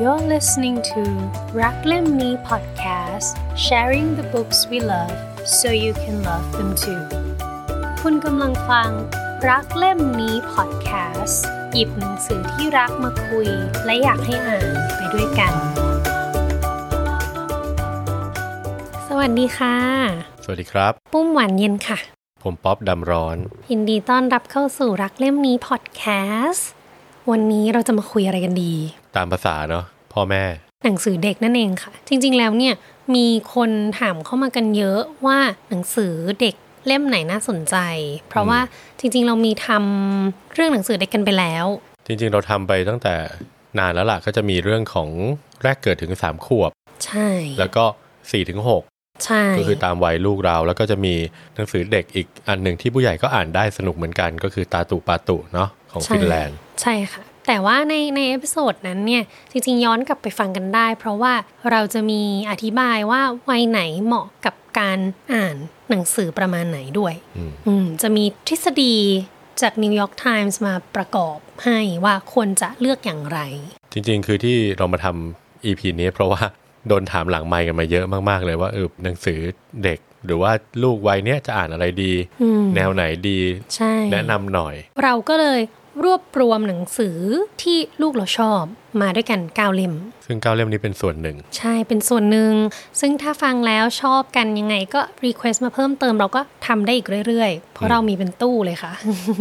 You're listening to รักเล่มนี้ podcast sharing the books we love so you can love them too คุณกำลังฟัง รักเล่มนี้ podcast หยิบหนังสือที่รักมาคุย และอยากให้อ่านไปด้วยกัน สวัสดีค่ะ สวัสดีครับ ปุ้มหวานเย็นค่ะ ผมป๊อบดำร้อน ยินดีต้อนรับเข้าสู่รักเล่มนี้ podcast วันนี้เราจะมาคุยอะไรกันดี ตามภาษาเนาะพ่อแม่ หนังสือเด็กนั่นเองค่ะ จริง ๆ แล้วเนี่ยมีคนถามเข้ามากันเยอะว่าหนังสือเด็กเล่มไหนน่าสนใจ เพราะว่าจริง ๆ เรามีทำเรื่องหนังสือเด็กกันไปแล้ว จริง ๆ เราทำไปตั้งแต่นานแล้วล่ะก็จะมีเรื่องของแรกเกิดถึง3ขวบ ใช่ แล้วก็4ถึง6ใช่ก็คือตามวัยลูกเราแล้วก็จะมีหนังสือเด็กอีกอันหนึ่งที่ผู้ใหญ่ก็อ่านได้สนุกเหมือนกัน ก็คือตาตุปาตุเนาะของใช่ฟินแลนด์ ใช่ค่ะ แต่ว่าในใน episode นั้นเนี่ย จริงๆย้อนกลับไปฟังกันได้ เพราะว่าเราจะมีอธิบายว่าวัยไหนเหมาะกับการอ่านหนังสือประมาณไหนด้วยอืมอืมจะมีทฤษฎีจาก New York Times มาประกอบให้ว่าควรจะเลือกอย่างไร จริงๆ คือที่เรามาทำ EP นี้เพราะว่าโดนถามหลังไมค์กันมาเยอะมากๆ เลยว่าเออหนังสือเด็กหรือว่าลูกวัยเนี้ยจะอ่านอะไรดีอืมแนวไหนดีใช่แนะนำหน่อย เราก็เลย รวบรวมหนังสือที่ลูกเราชอบมาด้วยกันเก้าเล่ม ซึ่งเก้าเล่มนี้เป็นส่วนหนึ่ง ใช่เป็นส่วนหนึ่ง ซึ่งถ้าฟังแล้วชอบกันยังไงก็ request มาเพิ่มเติมเราก็ทำได้อีกเรื่อยๆ เพราะเรามีเป็นตู้เลยค่ะ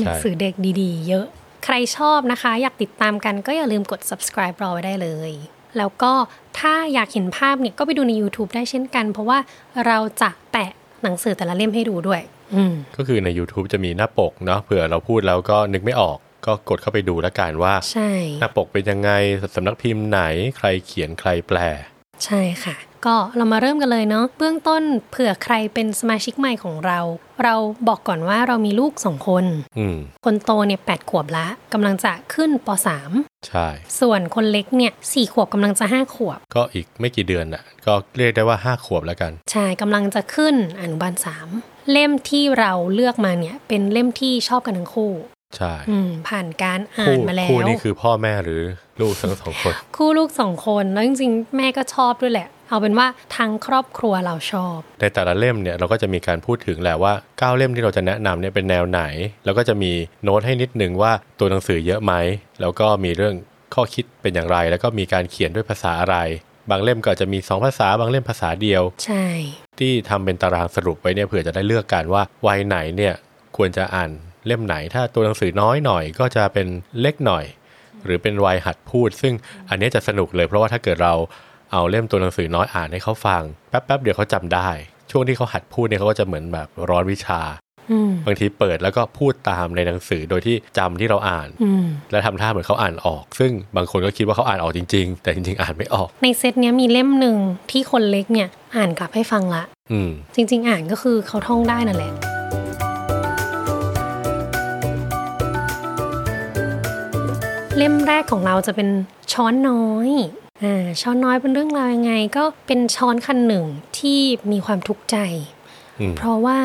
หนังสือเด็กดีๆ เยอะ ใครชอบนะคะ อยากติดตามกันก็อย่าลืมกด subscribe รอไว้ได้เลยแล้วก็ถ้าอยากเห็นภาพเนี่ยก็ไปดูใน YouTube ได้เช่นกัน เพราะว่าเราจะแปะหนังสือแต่ละเล่มให้ดูด้วยอืมก็คือใน YouTube จะมีหน้าปกเนาะเผื่อเราพูดแล้วก็นึกไม่ออก ก็กดเข้าไปดูแล้วกันว่าใช่หน้าปกเป็นยังไงสำนักพิมพ์ไหนใครเขียนใครแปล ใช่ค่ะ ก็เรามาเริ่มกันเลยเนาะเบื้องต้นเผื่อใครเป็นสมาชิกใหม่ของเรา เราบอกก่อนว่าเรามีลูกสองคนอืมคนโตเนี่ยแปดขวบละกำลังจะขึ้นปสามใช่ ส่วนคนเล็กเนี่ยสี่ขวบกำลังจะห้าขวบ ก็อีกไม่กี่เดือนน่ะ ก็เรียกได้ว่า5ขวบแล้วกัน ใช่กำลังจะขึ้นอนุบาลสามเล่มที่เราเลือกมาเนี่ยเป็นเล่มที่ชอบกันทั้งคู่ ใช่อืมผ่านการอ่าคู่นมาแล้ว คู่นี้คือพ่อแม่หรือลูกทั้งสองคน คู่ลูกสองคนแล้วจริงๆ แม่ก็ชอบด้วยแหละ เอาเป็นว่าทั้งครอบครัวเราชอบ ในแต่ละเล่มเนี่ยเราก็จะมีการพูดถึงแหละว่าเก้าเล่มที่เราจะแนะนำเนี่ยเป็นแนวไหน แล้วก็จะมีโน้ตให้นิดนึงว่าตัวหนังสือเยอะไหมแล้วก็มีเรื่องข้อคิดเป็นอย่างไร แล้วก็มีการเขียนด้วยภาษาอะไร บางเล่มก็อาจจะมีสองภาษาบางเล่มภาษาเดียว ใช่ ที่ทำเป็นตารางสรุปไว้เนี่ยเผื่อจะได้เลือกกันว่าวัยไหนเนี่ยควรจะอ่าน เล่มไหน ถ้าตัวหนังสือน้อยหน่อย ก็จะเป็นเล็กหน่อย หรือเป็นวัยหัดพูด ซึ่งอันเนี้ยจะสนุกเลยเพราะว่าถ้าเกิดเราเอาเล่มตัวหนังสือน้อยอ่านให้เขาฟังแป๊บๆเดี๋ยวเขาจำได้ ช่วงที่เขาหัดพูดเนี่ยเขาก็จะเหมือนแบบร้อนวิชาอืมบางทีเปิดแล้วก็พูดตามในหนังสือโดยที่จำที่เราอ่านอืมและทำท่าเหมือนเขาอ่านออก ซึ่งบางคนก็คิดว่าเขาอ่านออกจริง ๆ แต่จริง ๆ อ่านไม่ออก ในเซตเนี้ยมีเล่มหนึ่งที่คนเล็กเนี่ยอ่านกลับให้ฟังละอืมจริง ๆ อ่านก็คือเขาท่องได้นั่นแหละ เล่มแรกของเราจะเป็นช้อนน้อยอ่าช้อนน้อยเป็นเรื่องราวยังไง ก็เป็นช้อนคันหนึ่งที่มีความทุกข์ใจอืมเพราะว่า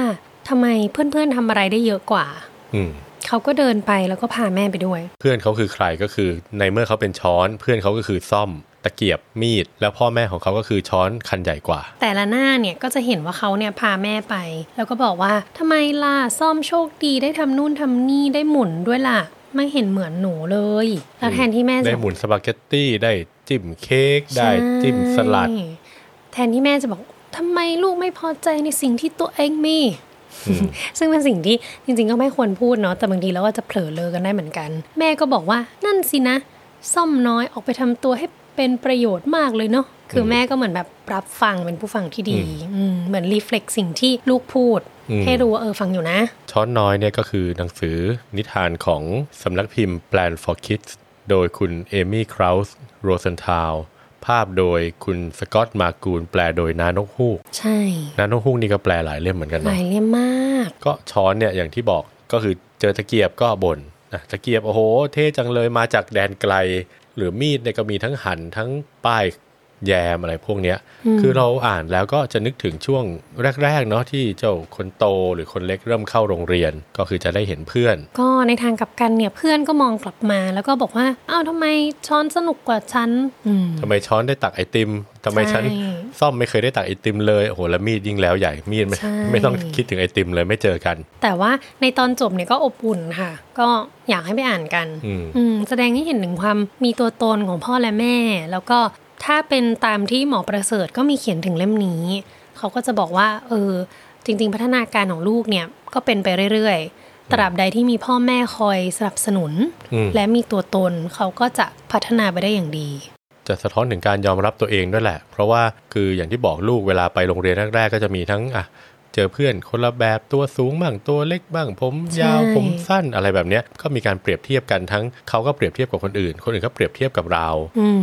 ทำไมเพื่อนๆทำอะไรได้เยอะกว่า อืมเขาก็เดินไปแล้วก็พาแม่ไปด้วย เพื่อนเขาคือใครก็คือในเมื่อเขาเป็นช้อน เพื่อนเขาก็คือซ่อมตะเกียบมีด แล้วพ่อแม่ของเขาก็คือช้อนคันใหญ่กว่า แต่ละหน้าเนี่ยก็จะเห็นว่าเขาเนี่ยพาแม่ไป แล้วก็บอกว่าทำไมล่ะซ่อมโชคดีได้ทำนู่นทำนี่ได้หมุนด้วยล่ะ ไม่เห็นเหมือนหนูเลยแล้วแทนที่แม่จะได้หมุนสปาเกตตี้ได้จิ้มเค้กได้จิ้มสลัดใช่แทนที่แม่จะบอกทำไมลูกไม่พอใจในสิ่งที่ตัวเองมีอืมซึ่งเป็นสิ่งที่จริงๆก็ไม่ควรพูดเนาะแต่บางทีเราก็จะเผลอเลอกันได้เหมือนกัน แม่ก็บอกว่านั่นสินะซ่อมน้อยออกไปทำตัวให้เป็นประโยชน์มากเลยเนาะคือแม่ก็เหมือนแบบรับฟังเป็นผู้ฟังที่ดีอืมเหมือนรีเฟล็กสิ่งที่ลูกพูดอืม ให้รู้ว่าเออฟังอยู่นะ ช้อนน้อยเนี่ยก็คือหนังสือนิทานของสำนักพิมพ์ Plan for Kids โดยคุณเอมี่คราวส์โรเซนทาวภาพโดยคุณสกอตต์มากูลแปลโดยนานกฮูก ใช่ นานกฮูกนี่ก็แปลหลายเล่มเหมือนกันหเนาะลายเล่มมาก ก็ช้อนเนี่ยอย่างที่บอกก็คือเจอตะเกียบก็บ่นนะตะเกียบโอ้โห เท่จังเลยมาจากแดนไกล หรือมีดเนี่ยก็มีทั้งหั่นทั้งป้าย แยมอะไรพวกเนี้ย คือเราอ่านแล้วก็จะนึกถึงช่วงแรกๆเนาะที่เจ้าคนโตหรือคนเล็กเริ่มเข้าโรงเรียน ก็คือจะได้เห็นเพื่อน ก็ในทางกลับกันเนี่ยเพื่อนก็มองกลับมา แล้วก็บอกว่าอ้าวทำไมช้อนสนุกกว่าฉันทำไมช้อนได้ตักไอติมทำไมฉันซ่อมไม่เคยได้ตักไอติมเลยโอ้โหแล้วมีดยิ่งแล้วใหญ่มีดไม่ไม่ต้องคิดถึงไอติมเลยไม่เจอกัน แต่ว่าในตอนจบเนี่ยก็อบอุ่นค่ะ ก็อยากให้ไปอ่านกันอืมแสดงให้เห็นถึงความมีตัวตนของพ่อและแม่ แล้วก็ ถ้าเป็นตามที่หมอประเสริฐก็มีเขียนถึงเล่มนี้ เขาก็จะบอกว่า เออ จริง ๆ พัฒนาการของลูกเนี่ยก็เป็นไปเรื่อยๆ ตราบใดที่มีพ่อแม่คอยสนับสนุน และมีตัวตนเขาก็จะพัฒนาไปได้อย่างดี จะสะท้อนถึงการยอมรับตัวเองด้วยแหละ เพราะว่าคืออย่างที่บอกลูกเวลาไปโรงเรียนแรกๆก็จะมีทั้งอะเจอเพื่อนคนละแบบตัวสูงบ้างตัวเล็กบ้างผมยาวผมสั้นอะไรแบบนี้ก็มีการเปรียบเทียบกันทั้งเขาก็เปรียบเทียบกับคนอื่น คนอื่นก็เปรียบเทียบกับเรา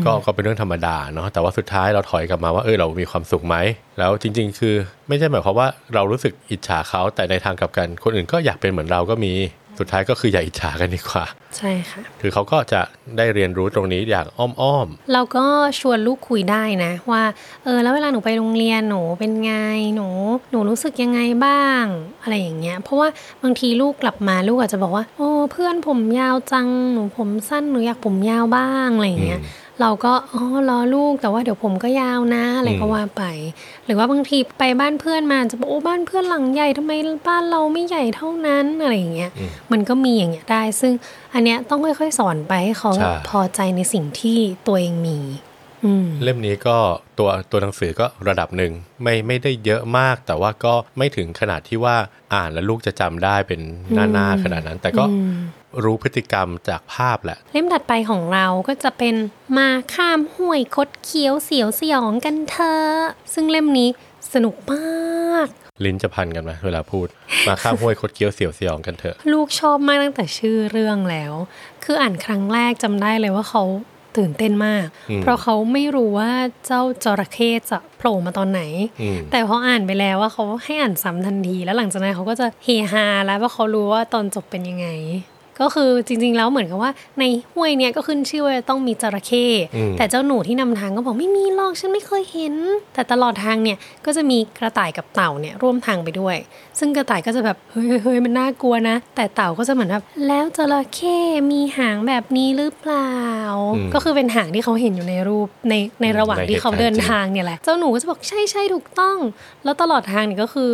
ก็ก็เป็นเรื่องธรรมดาเนาะแต่ว่าสุดท้ายเราถอยกลับมาว่าเออเรามีความสุขไหมแล้วจริง ๆ คือไม่ใช่หมายความว่าเรารู้สึกอิจฉาเขาแต่ในทางกลับกัน คนอื่นก็อยากเป็นเหมือนเราก็มี สุดท้ายก็คืออย่าอิจฉากันดีกว่า ใช่ค่ะ คือเขาก็จะได้เรียนรู้ตรงนี้อย่างอ้อมๆ เราก็ชวนลูกคุยได้นะ ว่า เออ แล้วเวลาหนูไปโรงเรียนหนูเป็นไงหนู หนูรู้สึกยังไงบ้าง อะไรอย่างเงี้ย เพราะว่าบางทีลูกกลับมาลูกอาจจะบอกว่า โอ้เพื่อนผมยาวจังหนูผมสั้นหนูอยากผมยาวบ้างอะไรอย่างเงี้ย เราก็อ๋อรอลูกแต่ว่าเดี๋ยวผมก็ยาวนะอะไรก็ว่าไป หรือว่าบางทีไปบ้านเพื่อนมาจะบอกโอ้บ้านเพื่อนหลังใหญ่ทำไมบ้านเราไม่ใหญ่เท่านั้นอะไรอย่างเงี้ยมันก็มีอย่างเงี้ยได้ ซึ่งอันเนี้ยต้องค่อยๆสอนไปให้เขาพอใจในสิ่งที่ตัวเองมีเล่มนี้ก็ตัวตัวหนังสือก็ระดับหนึ่งไม่ไม่ได้เยอะมาก แต่ว่าก็ไม่ถึงขนาดที่ว่าอ่านแล้วลูกจะจำได้เป็นหน้าๆขนาดนั้น แต่ก็ รู้พฤติกรรมจากภาพแหละ เล่มถัดไปของเราก็จะเป็นมาข้ามห้วยคดเคี้ยวเสียวสยองกันเธอซึ่งเล่มนี้สนุกมาก ลิ้นจะพันกันไหมเวลาพูด มาข้ามห้วยคดเคี้ยวเสียวสยองกันเถอะลูกชอบมากตั้งแต่ชื่อเรื่องแล้ว คืออ่านครั้งแรกจำได้เลยว่าเขาตื่นเต้นมาก เพราะเขาไม่รู้ว่าเจ้าจระเข้จะโผล่มาตอนไหน แต่พออ่านไปแล้วว่าเขาให้อ่านซ้ำทันที แล้วหลังจากนั้นเขาก็จะเฮฮาแล้วว่าเขารู้ว่าตอนจบเป็นยังไง ก็คือจริงๆแล้วเหมือนกับว่า ในห้วยเนี่ยก็ขึ้นชื่อว่าต้องมีจระเข้แต่เจ้าหนูที่นำทางก็บอกไม่มีหรอกฉันไม่เคยเห็น แต่ตลอดทางเนี่ยก็จะมีกระต่ายกับเต่าเนี่ยร่วมทางไปด้วย ซึ่งกระต่ายก็จะแบบเฮ้ยเฮ้ยมันน่ากลัวนะ แต่เต่าก็จะเหมือนแบบแล้วจระเข้มีหางแบบนี้หรือเปล่า ก็คือเป็นหางที่เขาเห็นอยู่ในรูปในในระหว่างที่เขาเดินทางเนี่ยแหละเจ้าหนูก็จะบอกใช่ใช่ถูกต้อง แล้วตลอดทางนี่ก็คือ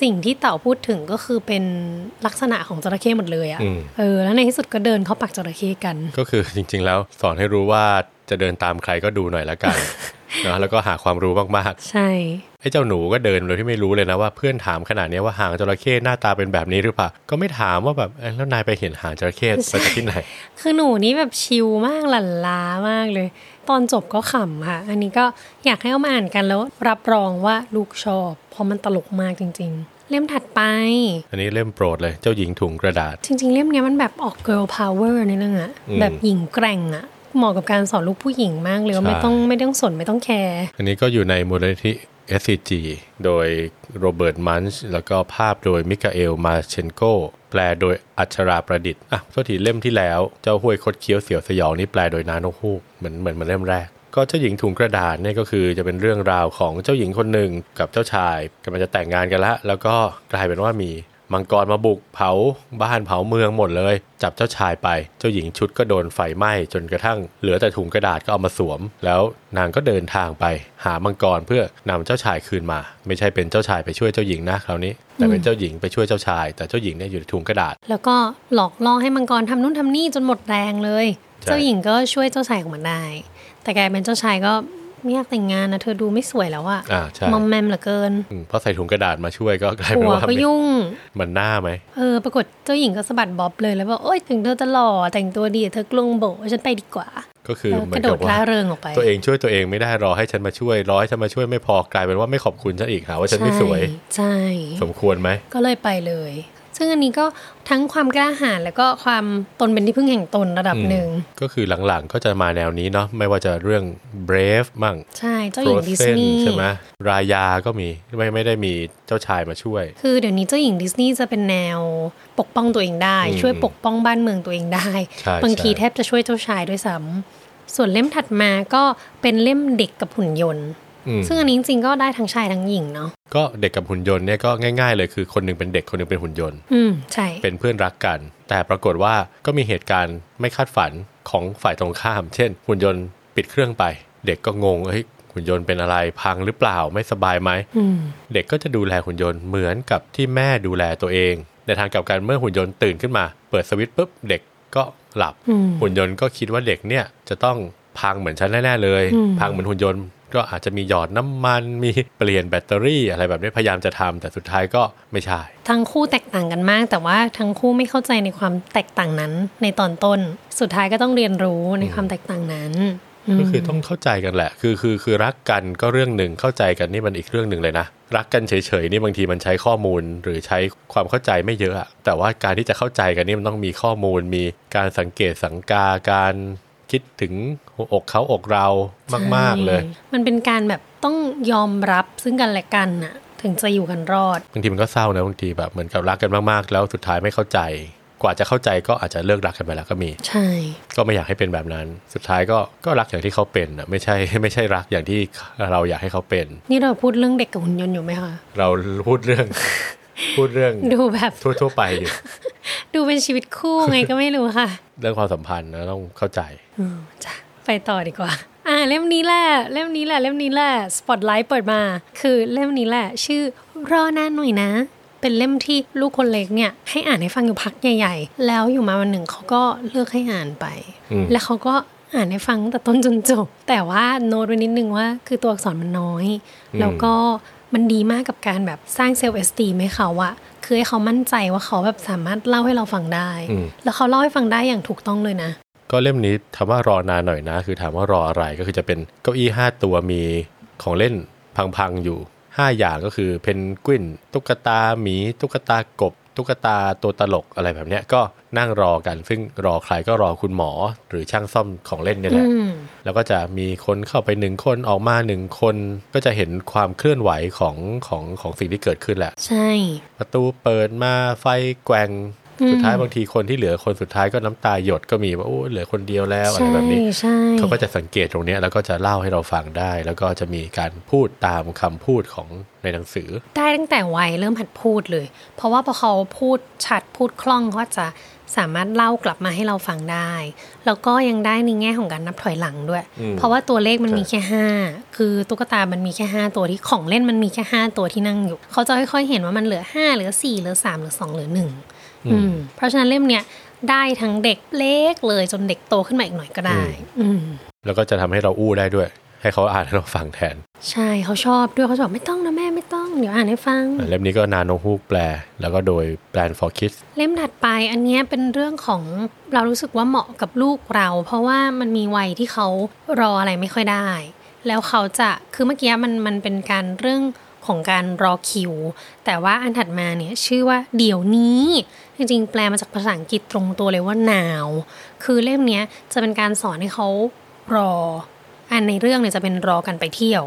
สิ่งที่เต่าพูดถึงก็คือเป็นลักษณะของจระเข้หมดเลยอะ่ะเออแล้วในที่สุดก็เดินเข้าปักจระเข้กัน ก็คือจริง ๆ แล้วสอนให้รู้ว่าจะเดินตามใครก็ดูหน่อยละกันนะแล้วก็หาความรู้มากๆ ใช่ไอ้เจ้าหนูก็เดินโดยที่ไม่รู้เลยนะว่าเพื่อนถามขนาดนี้ว่าหางจระเข้หน้าตาเป็นแบบนี้หรือเปล่าก็ไม่ถามว่าแบบแล้วนายไปเห็นหางจระเข้มาจากที่ไหน คือหนูนี่แบบชิลมากหลั่นล้ามากเลย ตอนจบก็ขำค่ะ อันนี้ก็อยากให้เอามาอ่านกันแล้วรับรองว่าลูกชอบเพราะมันตลกมากจริง ๆ เล่มถัดไป อันนี้เล่มโปรดเลยเจ้าหญิงถุงกระดาษ จริง ๆ เล่มนี้มันแบบออก girl power นี่นึงอะแบบหญิงแกร่งอะเหมาะกับการสอนลูกผู้หญิงมากเลยว่าไม่ต้องไม่ต้องสนไม่ต้องแคร์อันนี้ก็อยู่ในมูลนิธิ SCG โดย Robert Munsch แล้วก็ภาพโดย Michael Martchenkoแปลโดยอัชราประดิษฐ์อะโทษทีเล่มที่แล้ว เจ้าห้วยคดเคี้ยวเสียวสยองนี่แปลโดยนานกฮูกเหมือนเหมือนมันเล่มแรก ก็เจ้าหญิงถุงกระดาษเนี่ยก็คือจะเป็นเรื่องราวของเจ้าหญิงคนหนึ่งกับเจ้าชายกำลังจะแต่งงานกันแล้วแล้วก็กลายเป็นว่ามีมังกรมาบุกเผาบ้านเผาเมืองหมดเลย จับเจ้าชายไป เจ้าหญิงชุดก็โดนไฟไหม้จนกระทั่งเหลือแต่ถุงกระดาษก็เอามาสวม แล้วนางก็เดินทางไปหามังกรเพื่อนำเจ้าชายคืนมา ไม่ใช่เป็นเจ้าชายไปช่วยเจ้าหญิงนะคราวนี้ แต่เป็นเจ้าหญิงไปช่วยเจ้าชาย แต่เจ้าหญิงเนี่ยอยู่ในถุงกระดาษ แล้วก็หลอกล่อให้มังกรทำนู่นทำนี่จนหมดแรงเลย เจ้าหญิงก็ช่วยเจ้าชายของมันได้ แต่กลายเป็นเจ้าชายก็ไม่อยากแต่งงานนะเธอดูไม่สวยแล้วอะอ่าใช่มอมแมมเหลือเกินเพราะใส่ถุงกระดาษมาช่วยก็กลายเป็นว่าก็ยุ่งมันหน้าไหมเออปรากฏเจ้าหญิงก็สะบัดบ๊อบเลยแล้วบอกโอ๊ยถึงเธอจะหล่อแต่งตัวดีเธอกลงโบฉันไปดีกว่า ก็คือกระโดดล่าเริงออกไป ตัวเองช่วยตัวเองไม่ได้รอให้ฉันมาช่วยรอให้ฉันมาช่วยไม่พอกลายเป็นว่าไม่ขอบคุณฉันอีกหาว่าฉันไม่สวย ใช่ สมควรไหมก็เลยไปเลย ซึ่งอันนี้ก็ทั้งความกล้าหาญแล้วก็ความตนเป็นที่พึ่งแห่งตนระดับหนึ่ง ก็คือหลังๆก็จะมาแนวนี้เนาะไม่ว่าจะเรื่อง Brave มั่งใช่เจ้าหญิงดิสนีย์ใช่ไหมรายาก็มีไม่ไม่ได้มีเจ้าชายมาช่วย คือเดี๋ยวนี้เจ้าหญิงดิสนีย์จะเป็นแนวปกป้องตัวเองได้ ช่วยปกป้องบ้านเมืองตัวเองได้ บางทีแทบจะช่วยเจ้าชายด้วยซ้ำส่วนเล่มถัดมาก็เป็นเล่มเด็กกับหุ่นยนต์ ซึ่งอันนี้จริงๆก็ได้ทั้งชายทั้งหญิงเนาะก็เด็กกับหุ่นยนต์เนี่ยก็ง่าย ๆ เลยคือคนหนึ่งเป็นเด็กคนหนึ่งเป็นหุ่นยนต์ อืมใช่เป็นเพื่อนรักกัน แต่ปรากฏว่าก็มีเหตุการณ์ไม่คาดฝันของฝ่ายตรงข้าม เช่น หุ่นยนต์ปิดเครื่องไป เด็กก็งงเฮ้ยหุ่นยนต์เป็นอะไรพังหรือเปล่าไม่สบายไหมเด็กก็จะดูแลหุ่นยนต์เหมือนกับที่แม่ดูแลตัวเองในทางกลับกันเมื่อหุ่นยนต์ตื่นขึ้นมา เปิดสวิตช์ปุ๊บเด็กก็หลับหุ่นยนต์ก็คิดว่าเด็กเนี่ยจะต้องพังเหมือนฉันแน่ๆเลย พังเหมือนหุ่นยนต์ ก็อาจจะมีหยอดน้ำมันมีเปลี่ยนแบตเตอรี่อะไรแบบนี้พยายามจะทำแต่สุดท้ายก็ไม่ใช่ ทั้งคู่แตกต่างกันมาก แต่ว่าทั้งคู่ไม่เข้าใจในความแตกต่างนั้นในตอนต้น สุดท้ายก็ต้องเรียนรู้ในความแตกต่างนั้นก็คือต้องเข้าใจกันแหละ คือคือคือรักกันก็เรื่องหนึ่งเข้าใจกันนี่มันอีกเรื่องหนึ่งเลยนะ รักกันเฉยๆนี่บางทีมันใช้ข้อมูลหรือใช้ความเข้าใจไม่เยอะอะแต่ว่าการที่จะเข้าใจกันนี่มันต้องมีข้อมูลมีการสังเกตสังกาการ คิดถึงอกเขาอกเรามาก ๆเลย มันเป็นการแบบต้องยอมรับซึ่งกันและกันน่ะ ถึงจะอยู่กันรอดบางทีมันก็เศร้านะบางทีแบบเหมือนกับรักกันมากๆ แล้วสุดท้ายไม่เข้าใจ กว่าจะเข้าใจก็อาจจะเลิกรักกันไปแล้วก็มี ใช่ ก็ไม่อยากให้เป็นแบบนั้น สุดท้ายก็ก็รักอย่างที่เขาเป็นอะไม่ใช่ไม่ใช่รักอย่างที่เราอยากให้เขาเป็น นี่เราพูดเรื่องเด็กกับหุ่นยนต์อยู่ไหมคะเราพูดเรื่อง พูดเรื่องดูแบบทั่วๆไปอยู่ดูเป็นชีวิตคู่ไงก็ไม่รู้ค่ะ เรื่องความสัมพันธ์นะต้องเข้าใจอืม จ้ะไปต่อดีกว่า อ่าเล่มนี้แหละเล่มนี้แหละเล่มนี้แหละสปอตไลท์เปิดมา คือเล่มนี้แหละ ชื่อรอนานหน่อยนะเป็นเล่มที่ลูกคนเล็กเนี่ยให้อ่านให้ฟังอยู่พักใหญ่ ๆ แล้วอยู่มาวันหนึ่งเขาก็เลือกให้อ่านไป แล้วเขาก็อ่านให้ฟังแต่ต้นจนจบ แต่ว่าโน้ตไว้นิดนึงว่า คือตัวอักษรมันน้อย แล้วก็มันดีมากกับการแบบสร้าง self-esteem ให้เขาอะคือให้เขามั่นใจว่าเขาแบบสามารถเล่าให้เราฟังได้ แล้วเขาเล่าให้ฟังได้อย่างถูกต้องเลยนะ ก็เล่มนี้ถามว่ารอนานหน่อยนะ คือถามว่ารออะไรก็คือจะเป็นเก้าอี้ห้าตัวมีของเล่นพังๆอยู่ 5 อย่างก็คือเพนกวินตุ๊กตาหมีตุ๊กตากบ ตุ๊กตาตัวตลกอะไรแบบนี้ก็นั่งรอกัน ซึ่งรอใครก็รอคุณหมอหรือช่างซ่อมของเล่นนี่แหละแล้วก็จะมีคนเข้าไปหนึ่งคนออกมาหนึ่งคนก็จะเห็นความเคลื่อนไหวของของของสิ่งที่เกิดขึ้นแหละ ใช่ ประตูเปิดมาไฟแกว่ง สุดท้ายบางทีคนที่เหลือคนสุดท้ายก็น้ำตาหยดก็มีว่าโอ้เหลือคนเดียวแล้วอะไรแบบนี้เขาก็จะสังเกตตรงนี้แล้วก็จะเล่าให้เราฟังได้ แล้วก็จะมีการพูดตามคำพูดของในหนังสือ ได้ตั้งแต่วัยเริ่มหัดพูดเลย เพราะว่าพอเขาพูดชัดพูดคล่องเขาจะสามารถเล่ากลับมาให้เราฟังได้ แล้วก็ยังได้ในแง่ของการนับถอยหลังด้วย เพราะว่าตัวเลขมันมีแค่ห้าคือตุ๊กตามันมีแค่ห้าตัวที่ของเล่นมันมีแค่ห้าตัวที่นั่งอยู่ เขาจะค่อยๆเห็นว่ามันเหลือห้าเหลือสี่เหลือสามเหลือสองเหลือหนึ่งอืม เพราะฉะนั้นเล่มเนี้ยได้ทั้งเด็กเล็กเลยจนเด็กโตขึ้นมาอีกหน่อยก็ได้ อืมแล้วก็จะทำให้เราอู้ได้ด้วย ให้เขาอ่านให้เราฟังแทน ใช่เขาชอบด้วยเขาบอกไม่ต้องนะแม่ไม่ต้องเดี๋ยวอ่านให้ฟัง เล่มนี้ก็นาโนฮูกแปล แล้วก็โดยแปลน for kids เล่มถัดไปอันนี้เป็นเรื่องของเรารู้สึกว่าเหมาะกับลูกเรา เพราะว่ามันมีวัยที่เขารออะไรไม่ค่อยได้ แล้วเขาจะคือเมื่อกี้มันมันเป็นการเรื่อง ของการรอคิว แต่ว่าอันถัดมาเนี่ยชื่อว่าเดี๋ยวนี้ จริงๆ แปลมาจากภาษาอังกฤษตรงตัวเลยว่า now คือเล่มนี้จะเป็นการสอนให้เขารอ อันในเรื่องเนี่ยจะเป็นรอกันไปเที่ยว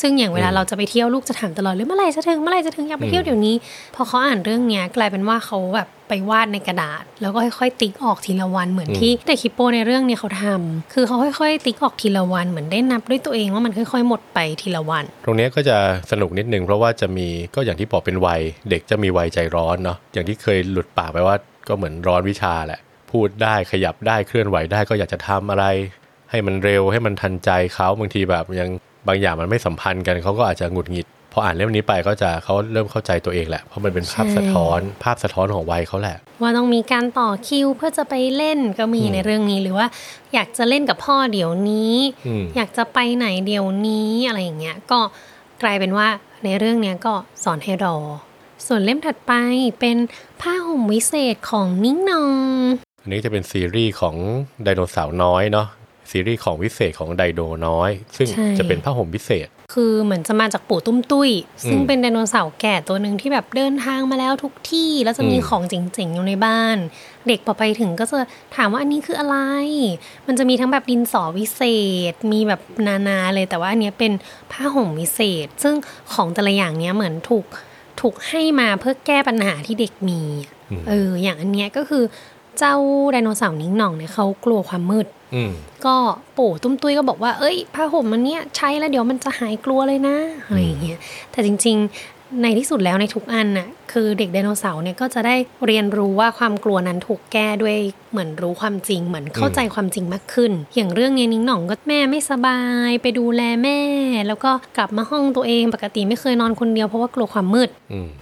ซึ่งอย่างเวลาเราจะไปเที่ยวลูกจะถามตลอดเลยเมื่อไหร่จะถึงเมื่อไหร่จะถึงอยากไปเที่ยวเดี๋ยวนี้ พอเขาอ่านเรื่องเนี้ยกลายเป็นว่าเขาแบบไปวาดในกระดาษ แล้วก็ค่อยๆติ๊กออกทีละวันเหมือนที่แต่คิปโปในเรื่องเนี้ยเขาทำคือเขาค่อยๆ ติ๊กออกทีละวันเหมือนได้นับด้วยตัวเองว่ามันค่อย ๆ หมดไปทีละวัน ตรงนี้ก็จะสนุกนิดนึงเพราะว่าจะมีก็อย่างที่บอกเป็นวัย เด็กจะมีวัยใจร้อนเนาะอย่างที่เคยหลุดปากไปว่าก็เหมือนร้อนวิชาแหละพูดได้ขยับได้เคลื่อนไหวได้ก็อยากจะทำอะไร ให้มันเร็วให้มันทันใจเขาบางทีแบบยังบางอย่างมันไม่สัมพันธ์กันเขาก็อาจจะหงุดหงิดพออ่านเล่มนี้ไปก็จะเขาเริ่มเข้าใจตัวเองแหละเพราะมันเป็นภาพสะท้อน ภาพสะท้อนของวัยเขาแหละ ว่าต้องมีการต่อคิวเพื่อจะไปเล่นก็มีในเรื่องนี้หรือว่า อยากจะเล่นกับพ่อเดี๋ยวนี้ อยากจะไปไหนเดี๋ยวนี้อะไรอย่างเงี้ยก็กลายเป็นว่าในเรื่องเนี้ยก็สอนให้รอ ส่วนเล่มถัดไปเป็นผ้าห่มวิเศษของนิ้งนองอันนี้จะเป็นซีรีส์ของไดโนเสาร์น้อยเนาะ ซีรีส์ของวิเศษของไดโดน้อย ซึ่งจะเป็นผ้าห่มวิเศษ คือเหมือนจะมาจากปู่ตุ้มตุ้ย ซึ่งเป็นไดโนเสาร์แก่ตัวหนึ่งที่แบบเดินทางมาแล้วทุกที่แล้วจะมีของเจ๋งๆอยู่ในบ้าน เด็กพอไปถึงก็จะถามว่าอันนี้คืออะไร มันจะมีทั้งแบบดินสอวิเศษ มีแบบนานาเลยแต่ว่าอันนี้เป็นผ้าห่มวิเศษ ซึ่งของแต่ละอย่างเนี้ยเหมือนถูกถูกให้มาเพื่อแก้ปัญหาที่เด็กมี เออ อย่างอันเนี้ยก็คือเจ้าไดโนเสาร์นิ้งหน่องเนี่ยเขากลัวความมืด ก็ปู่ตุ้มตุ้ยก็บอกว่า เอ้ยผ้าห่มมันเนี้ยใช้แล้วเดี๋ยวมันจะหายกลัวเลยนะอะไรอย่างเงี้ยแต่จริง ๆ ในที่สุดแล้วในทุกอันน่ะคือเด็กไดโนเสาร์เนี่ยก็จะได้เรียนรู้ว่าความกลัวนั้นถูกแก้ด้วยเหมือนรู้ความจริงเหมือนเข้าใจความจริงมากขึ้น อย่างเรื่องนี้นิ้งหน่องก็แม่ไม่สบายไปดูแลแม่ แล้วก็กลับมาห้องตัวเองปกติไม่เคยนอนคนเดียวเพราะว่ากลัวความมืด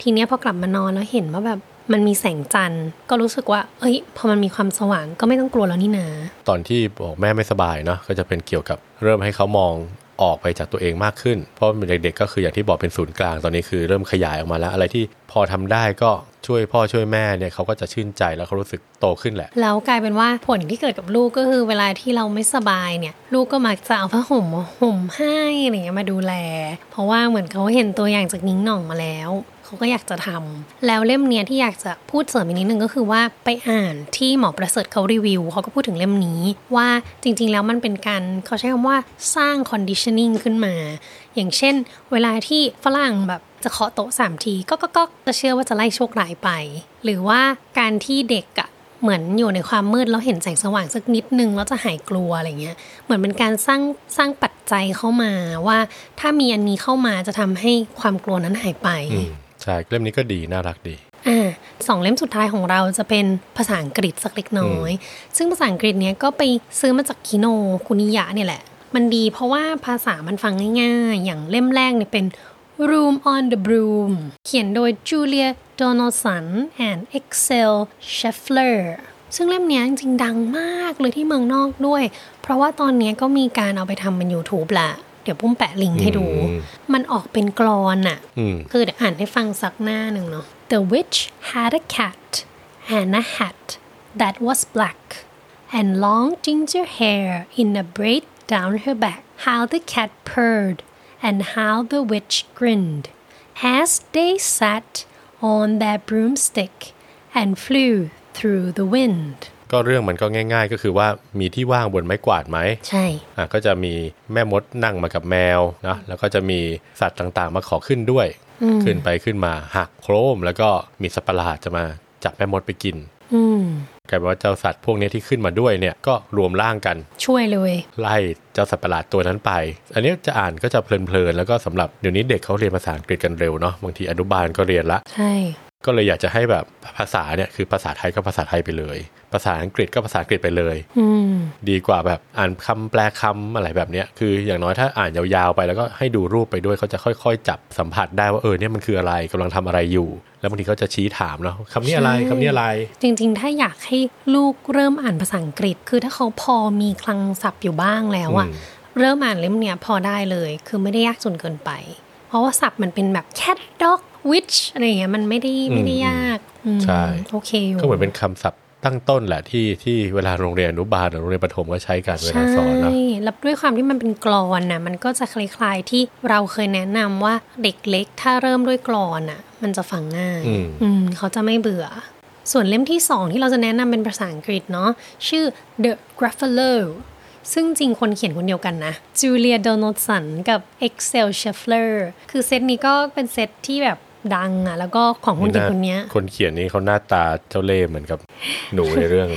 ทีเนี้ยพอกลับมานอนแล้วเห็นว่าแบบ มันมีแสงจันทร์ก็รู้สึกว่า เอ้ย พอมันมีความสว่างก็ไม่ต้องกลัวแล้วนี่นา ตอนที่บอกแม่ไม่สบายเนาะก็จะเป็นเกี่ยวกับเริ่มให้เขามองออกไปจากตัวเองมากขึ้น เพราะเด็กๆก็คืออย่างที่บอกเป็นศูนย์กลางตอนนี้คือเริ่มขยายออกมาแล้ว อะไรที่พอทำได้ก็ช่วยพ่อช่วยแม่เนี่ยเขาก็จะชื่นใจแล้วเขารู้สึกโตขึ้นแหละ แล้วกลายเป็นว่าผลที่เกิดกับลูกก็คือเวลาที่เราไม่สบายเนี่ย ลูกก็มักจะเอาผ้าห่มห่มให้อะไรเงี้ยมาดูแล เพราะว่าเหมือนเขาเห็นตัวอย่างจากนิ้งหน่องมาแล้ว เขาก็อยากจะทำแล้วเล่มเนี้ยที่อยากจะพูดเสริมอีกนิดนึงก็คือว่าไปอ่านที่หมอประเสริฐเขารีวิวเขาก็พูดถึงเล่มนี้ว่าจริง ๆ แล้วมันเป็นการเขาใช้คำว่าสร้าง conditioning ขึ้นมา อย่างเช่น เวลาที่ฝรั่งแบบจะเคาะโต๊ะสามทีก็ก็ก็จะเชื่อว่าจะไล่โชคร้ายไป หรือว่าการที่เด็กอะเหมือนอยู่ในความมืดแล้วเห็นแสงสว่างสักนิดนึงแล้วจะหายกลัวอะไรเงี้ย เหมือนเป็นการสร้างสร้างปัจจัยเข้ามาว่า ถ้ามีอันนี้เข้ามาจะทำให้ความกลัวนั้นหายไป ใช่เล่มนี้ก็ดีน่ารักดีอ่าสองเล่มสุดท้ายของเราจะเป็นภาษาอังกฤษสักเล็กน้อย ซึ่งภาษาอังกฤษเนี้ยก็ไปซื้อมาจากคิโนคุนิยะเนี่ยแหละ มันดีเพราะว่าภาษามันฟังง่ายๆ อย่างเล่มแรกเนี่ยเป็น Room on the Broom เขียนโดย Julia Donaldson and Excel Scheffler ซึ่งเล่มนี้จริงๆดังมากเลยที่เมืองนอกด้วย เพราะว่าตอนนี้ก็มีการเอาไปทำเป็น YouTube ละ เดี๋ยวปุ้มแปะลิงก์ให้ดู มันออกเป็นกรอนอะคือเดี๋ยวอ่านให้ฟังสักหน้าหนึ่งเนาะ The witch had a cat and a hat that was black and long ginger hair in a braid down her back how the cat purred and how the witch grinned as they sat on their broomstick and flew through the wind ก็เรื่องมันก็ง่าย ๆ ก็คือว่ามีที่ว่างบนไม้กวาดไหมใช่อะก็จะมีแม่มดนั่งมากับแมวนะแล้วก็จะมีสัตว์ต่างๆ มาขอขึ้นด้วย ขึ้นไปขึ้นมาหักโครม แล้วก็มีสัตว์ประหลาดจะมาจับแม่มดไปกินกลายเป็นว่าเจ้าสัตว์พวกนี้ที่ขึ้นมาด้วยเนี่ยก็รวมร่างกัน ช่วยเลย ไล่เจ้าสัตว์ประหลาดตัวนั้นไป อันนี้จะอ่านก็จะเพลินๆแล้วก็สำหรับเดี๋ยวนี้เด็กเขาเรียนภาษาอังกฤษกันเร็วเนาะบางทีอนุบาลก็เรียนละใช่ ก็เลยอยากจะให้แบบภาษาเนี่ยคือภาษาไทยก็ภาษาไทยไปเลย ภาษาอังกฤษก็ภาษาอังกฤษไปเลยดีกว่าแบบอ่านคำแปลคำอะไรแบบเนี้ยคืออย่างน้อยถ้าอ่านยาวๆไปแล้วก็ให้ดูรูปไปด้วยเขาจะค่อย ๆ จับสัมผัสได้ว่าเออเนี่ยมันคืออะไรกำลังทำอะไรอยู่ แล้วบางทีเขาจะชี้ถามเนาะคำนี้อะไรคำนี้อะไร จริงๆ ถ้าอยากให้ลูกเริ่มอ่านภาษาอังกฤษ คือถ้าเขาพอมีคลังศัพท์อยู่บ้างแล้วอะเริ่มอ่านเล่มเนี้ยพอได้เลย คือไม่ได้ยากจนเกินไป เพราะว่าศัพท์มันเป็นแบบ cat dog which อะไรเงี้ยมันไม่ได้ไม่ได้ยากใช่โอเคก็เหมือนเป็นคำศัพท์ตั้งต้นแหละที่ที่เวลาโรงเรียนอนุบาลหรือโรงเรียนประถมก็ใช้กันเวลาสอนนะใช่แล้วด้วยความที่มันเป็นกรอนน่ะมันก็จะคล้ายๆที่เราเคยแนะนำว่าเด็กเล็กถ้าเริ่มด้วยกรอนน่ะ มันจะฟังง่ายอืมเขาจะไม่เบื่อ ส่วนเล่มที่สองที่เราจะแนะนำเป็นภาษาอังกฤษเนาะชื่อ The Gruffalo ซึ่งจริงคนเขียนคนเดียวกันนะจูเลียโดนัลสันกับ Excel Scheffler คือเซตนี้ก็เป็นเซตที่แบบ ดังอะ แล้วก็ของคนเขียนคนนี้คนเขียนนี้เขาหน้าตาเจ้าเล่ห์เหมือนกับหนูในเรื่อง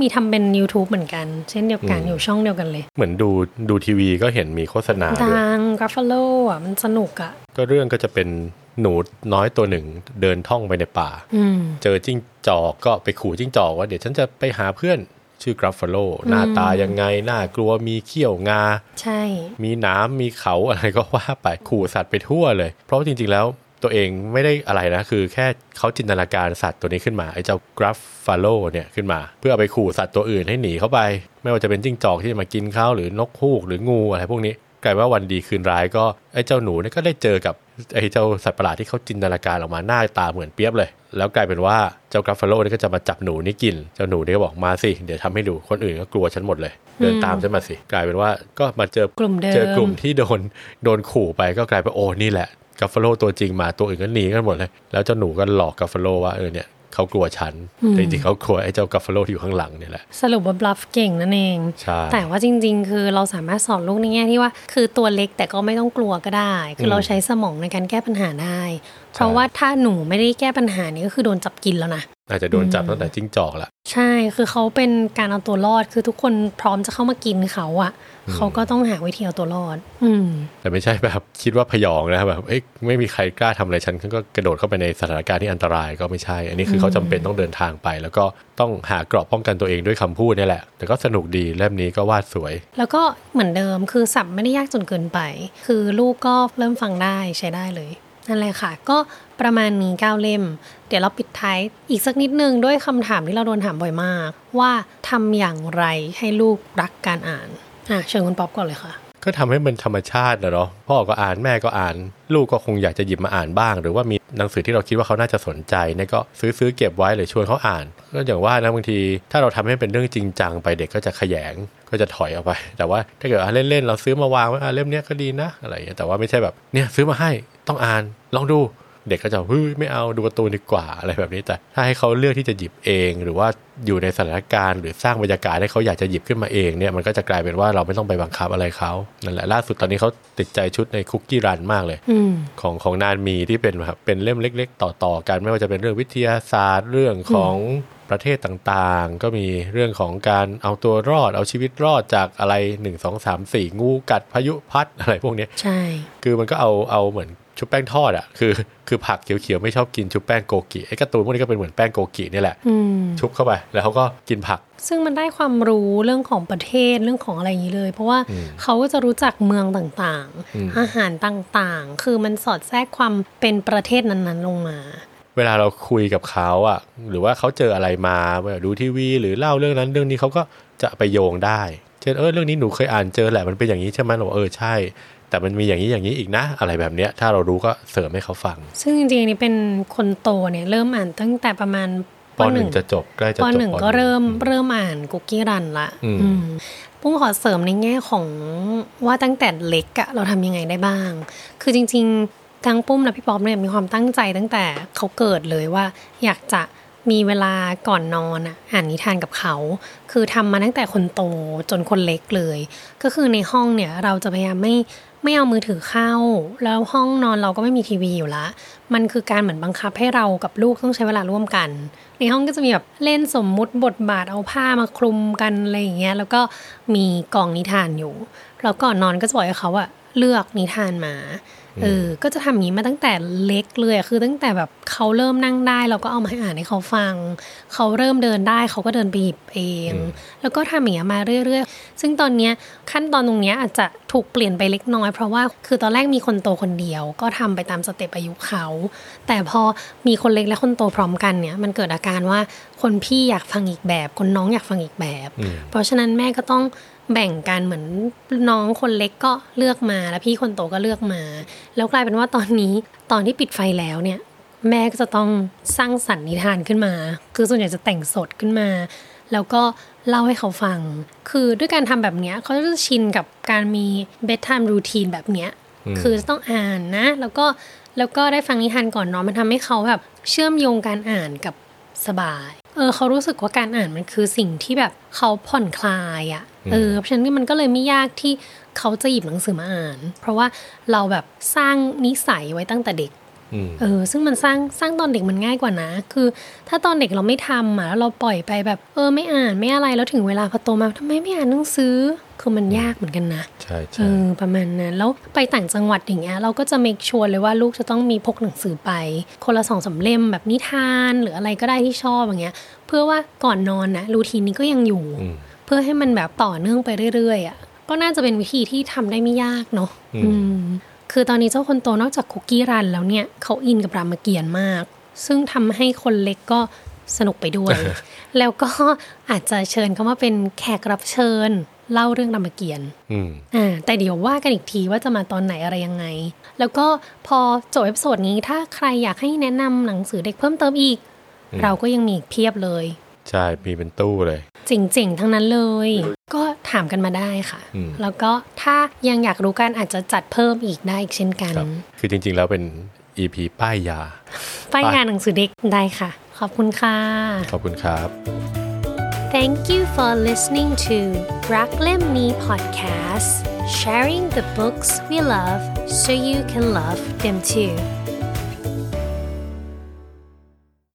มีทำเป็น YouTube เหมือนกัน เช่นเดียวกันอยู่ช่องเดียวกันเลย เหมือนดูดูทีวีก็เห็นมีโฆษณาดังกราฟโลอะมันสนุกอะ ก็เรื่องก็จะเป็นหนูน้อยตัวหนึ่งเดินท่องไปในป่าเจอจิ้งจอกก็ไปขู่จิ้งจอกว่าเดี๋ยวฉันจะไปหาเพื่อนชื่อกราฟฟโลหน้าตายังไงน่ากลัวมีเขี้ยวงา ใช่ มีน้ำมีเขาอะไรก็ว่าไปขู่สัตว์ไปทั่วเลย เพราะจริงๆแล้ว ตัวเองไม่ได้อะไรนะ คือแค่เขาจินตนาการสัตว์ตัวนี้ขึ้นมา ไอ้เจ้ากราฟฟาโลเนี่ยขึ้นมา เพื่อเอาไปขู่สัตว์ตัวอื่นให้หนีเข้าไป ไม่ว่าจะเป็นจิ้งจอกที่จะมากินเขาหรือนกฮูกหรืองูอะไรพวกนี้กลายว่าวันดีคืนร้ายก็ไอ้เจ้าหนูนี่ก็ได้เจอกับไอ้เจ้าสัตว์ประหลาดที่เขาจินตนาการออกมาหน้าตาเหมือนเปี๊ยบเลย แล้วกลายเป็นว่าเจ้า Gruffalo นี่ก็จะมาจับหนูนี่กิน เจ้าหนูนี่ก็บอกมาสิ เดี๋ยวทำให้ดูคนอื่นก็กลัวฉันหมดเลย เดินตามฉันมาสิ กลายเป็นว่าก็มาเจอกลุ่มเจอกลุ่มที่โดนโดนขู่ไปก็กลายเป็นโอ้นี่แหละ Gruffalo ตัวจริงมาตัวอื่นก็หนีกันหมดเลย แล้วเจ้าหนูก็หลอก Gruffalo ว่าเออเนี่ยเขากลัวฉันแต่จริงๆเขากลัวไอ้เจ้ากัฟฟาโลที่อยู่ข้างหลังเนี่ยแหละ สรุปว่าบลัฟเก่งนั่นเองใช่แต่ว่าจริง ๆ คือเราสามารถสอนลูกในแง่ที่ว่า คือตัวเล็กแต่ก็ไม่ต้องกลัวก็ได้ คือเราใช้สมองในการแก้ปัญหาได้ เพราะว่าถ้าหนูไม่ได้แก้ปัญหานี่ก็คือโดนจับกินแล้วนะ อาจจะโดนจับตั้งแต่จิ้งจอกละใช่คือเขาเป็นการเอาตัวรอดคือทุกคนพร้อมจะเข้ามากินเขาอะ่ะเขาก็ต้องหาวิธีเอาตัวรอด อืม แต่ไม่ใช่แบบคิดว่าพยองนะแบบเอ้ยไม่มีใครกล้าทำอะไรฉันก็กระโดดเข้าไปในสถานการณ์ที่อันตรายก็ไม่ใช่ อันนี้คือเขาจำเป็นต้องเดินทางไป แล้วก็ต้องหากรอบป้องกันตัวเองด้วยคำพูดนี่แหละ แต่ก็สนุกดีเล่มนี้ก็วาดสวย แล้วก็เหมือนเดิมคือสับไม่ได้ยากจนเกินไป คือลูกก็เริ่มฟังได้ใช้ได้เลย นั่นแหละค่ะ ก็ประมาณนี้ก้าเล่ม เดี๋ยวเราปิดท้ายอีกสักนิดนึงด้วยคำถามที่เราโดนถามบ่อยมาก ว่าทำอย่างไรให้ลูกรักการอ่านอะเชิญคุณป๊อปก่อนเลยค่ะ ก็ทำให้มันธรรมชาตินะเนาะพ่อก็อ่านแม่ก็อ่าน ลูกก็คงอยากจะหยิบมาอ่านบ้าง หรือว่ามีหนังสือที่เราคิดว่าเขาน่าจะสนใจเนี่ยก็ซื้อซื้อเก็บไว้หรือชวนเขาอ่าน ก็อย่างว่านะบางที ถ้าเราทำให้เป็นเรื่องจริงจังไปเด็กก็จะขยงก็จะถอยออกไป แต่ว่าถ้าเกิดเล่นๆเราซื้อมาวางไว้เล่มนี้ก็ดีนะอะไรอย่างเงี้ยแต่ว่าไม่ใช่แบบเนี่ยซื้อมาให้ต้องอ่านลองดู เด็กก็จะเฮ้ยไม่เอาดูการ์ตูนดีกว่าอะไรแบบนี้แต่ ถ้าให้เขาเลือกที่จะหยิบเอง หรือว่าอยู่ในสถานการณ์หรือสร้างบรรยากาศให้เขาอยากจะหยิบขึ้นมาเองเนี่ยมันก็จะกลายเป็นว่าเราไม่ต้องไปบังคับอะไรเขานั่นแหละล่าสุดตอนนี้เขาติดใจชุดในคุกกี้รันมากเลยของของนานมีที่เป็นแบบเป็นเล่มเล็ก ๆ ต่อๆกันไม่ว่าจะเป็นเรื่องวิทยาศาสตร์เรื่องของประเทศต่างๆ ก็มีเรื่องของการเอาตัวรอดเอาชีวิตรอดจากอะไร 1 2 3 4 งูกัดพายุพัดอะไรพวกนี้ใช่ คือมันก็เอาเอาเหมือน ชุบแป้งทอดอะคือคือผักเขียวๆไม่ชอบกินชุบแป้งโกกิไอ้กระตูนพวกนี้ก็เป็นเหมือนแป้งโกกินี่แหละชุบเข้าไปแล้วเขาก็กินผัก ซึ่งมันได้ความรู้เรื่องของประเทศเรื่องของอะไรอย่างนี้เลย เพราะว่าเขาก็จะรู้จักเมืองต่างๆ อาหารต่างๆ คือมันสอดแทรกความเป็นประเทศนั้นๆลงมาเวลาเราคุยกับเขาอะหรือว่าเขาเจออะไรมาดูทีวี หรือเล่าเรื่องนั้นเรื่องนี้เขาก็จะไปโยงได้ เช่นเออเรื่องนี้หนูเคยอ่านเจอแหละมันเป็นอย่างนี้ใช่ไหมเราเออใช่ แต่มันมีอย่างนี้อย่างนี้อีกนะ อะไรแบบเนี้ยถ้าเรารู้ก็เสริมให้เขาฟัง ซึ่งจริงๆนี่เป็นคนโตเนี่ยเริ่มอ่านตั้งแต่ประมาณปหนึ่งจะจบใกล้จะจบปหนึ่งก็เริ่มเริ่มอ่านกุกกี้รันละปุ้งขอเสริมในแง่ของว่าตั้งแต่เล็กอะเราทำยังไงได้บ้าง คือจริง ๆ ทั้งปุ้มและพี่ป๊อปเนี่ยมีความตั้งใจตั้งแต่เขาเกิดเลยว่า อยากจะมีเวลาก่อนนอนอ่านนิทานกับเขา คือทำมาตั้งแต่คนโตจนคนเล็กเลย ก็คือในห้องเนี่ยเราจะพยายามไม่ ไม่เอามือถือเข้า แล้วห้องนอนเราก็ไม่มีทีวีอยู่ละ มันคือการเหมือนบังคับให้เรากับลูกต้องใช้เวลาร่วมกัน ในห้องก็จะมีแบบเล่นสมมุติบทบาทเอาผ้ามาคลุมกันอะไรอย่างเงี้ย แล้วก็มีกล่องนิทานอยู่ แล้วก่อนนอนก็จะบอกให้เขาอะเลือกนิทานมา เออ ก็จะทำอย่างนี้มาตั้งแต่เล็กเลยคือตั้งแต่แบบเขาเริ่มนั่งได้ เราก็เอามาให้อ่านให้เขาฟัง เขาเริ่มเดินได้ เขาก็เดินไปหยิบเอง แล้วก็ทำอย่างนี้มาเรื่อยๆ ซึ่งตอนเนี้ยขั้นตอนตรงนี้อาจจะถูกเปลี่ยนไปเล็กน้อย เพราะว่าคือตอนแรกมีคนโตคนเดียว ก็ทำไปตามสเต็ปอายุเขา แต่พอมีคนเล็กและคนโตพร้อมกันเนี่ย มันเกิดอาการว่าคนพี่อยากฟังอีกแบบ คนน้องอยากฟังอีกแบบ เพราะฉะนั้นแม่ก็ต้อง แบ่งกันเหมือนน้องคนเล็กก็เลือกมาแล้วพี่คนโตก็เลือกมา แล้วกลายเป็นว่าตอนนี้ตอนที่ปิดไฟแล้วเนี่ย แม่ก็จะต้องสร้างสรรค์นิทานขึ้นมา คือส่วนใหญ่จะแต่งสดขึ้นมา แล้วก็เล่าให้เขาฟัง คือด้วยการทำแบบนี้เขาจะชินกับการมี bedtime routine แบบเนี้ยคือต้องอ่านนะ แล้วก็แล้วก็ได้ฟังนิทานก่อนนอนมันทำให้เขาแบบเชื่อมโยงการอ่านกับสบาย เออเขารู้สึกว่าการอ่านมันคือสิ่งที่แบบเขาผ่อนคลายอะ่ะ เออเพราะฉะนั้นมันก็เลยไม่ยากที่เขาจะหยิบหนังสือมาอ่าน เพราะว่าเราแบบสร้างนิสัยไว้ตั้งแต่เด็กเออซึ่งมันสร้างสร้างตอนเด็กมันง่ายกว่านะ คือ ถ้าตอนเด็กเราไม่ทำอะแล้วเราปล่อยไปแบบ เออไม่อ่านไม่อะไรแล้วถึงเวลาพอโตมาทำไมไม่อ่านหนังสือคือมันยากเหมือนกันนะใช่ใช่ประมาณนั้นแล้วไปต่างจังหวัดอย่างเงี้ยเราก็จะเมคชัวร์เลยว่าลูกจะต้องมีพกหนังสือไป คนละสองสาเล่มแบบนิทานหรืออะไรก็ได้ที่ชอบอย่างเงี้ย เพื่อว่าก่อนนอนนะรูทีนนี้ก็ยังอยู่เพื่อให้มันแบบต่อเนื่องไปเรื่อยๆอะก็น่าจะเป็นวิธีที่ทำได้ไม่ยากเนาะคือตอนนี้เจ้าคนโตนอกจาก Cookie Run แล้วเนี่ยเขาอินกับรามเกียรติมาก ซึ่งทำให้คนเล็กก็สนุกไปด้วย แล้วก็อาจจะเชิญเขามาเป็นแขกรับเชิญเล่าเรื่องรามเกียรติอ่า แต่เดี๋ยวว่ากันอีกทีว่าจะมาตอนไหนอะไรยังไง แล้วก็พอจบ episode นี้ถ้าใครอยากให้แนะนำหนังสือเด็กเพิ่มเติมอีก เราก็ยังมีเพียบเลย ใช่มีเป็นตู้เลยจริงๆทั้งนั้นเลย ก็ถามกันมาได้ค่ะ แล้วก็ถ้ายังอยากรู้กันอาจจะจัดเพิ่มอีกได้อีกเช่นกัน คือจริงๆแล้วเป็น EP ป้ายยา ป้ายยาหนังสือเด็กได้ค่ะ ขอบคุณค่ะ ขอบคุณครับ Thank you for listening to รักเล่มนี้ podcast sharing the books we love so you can love them too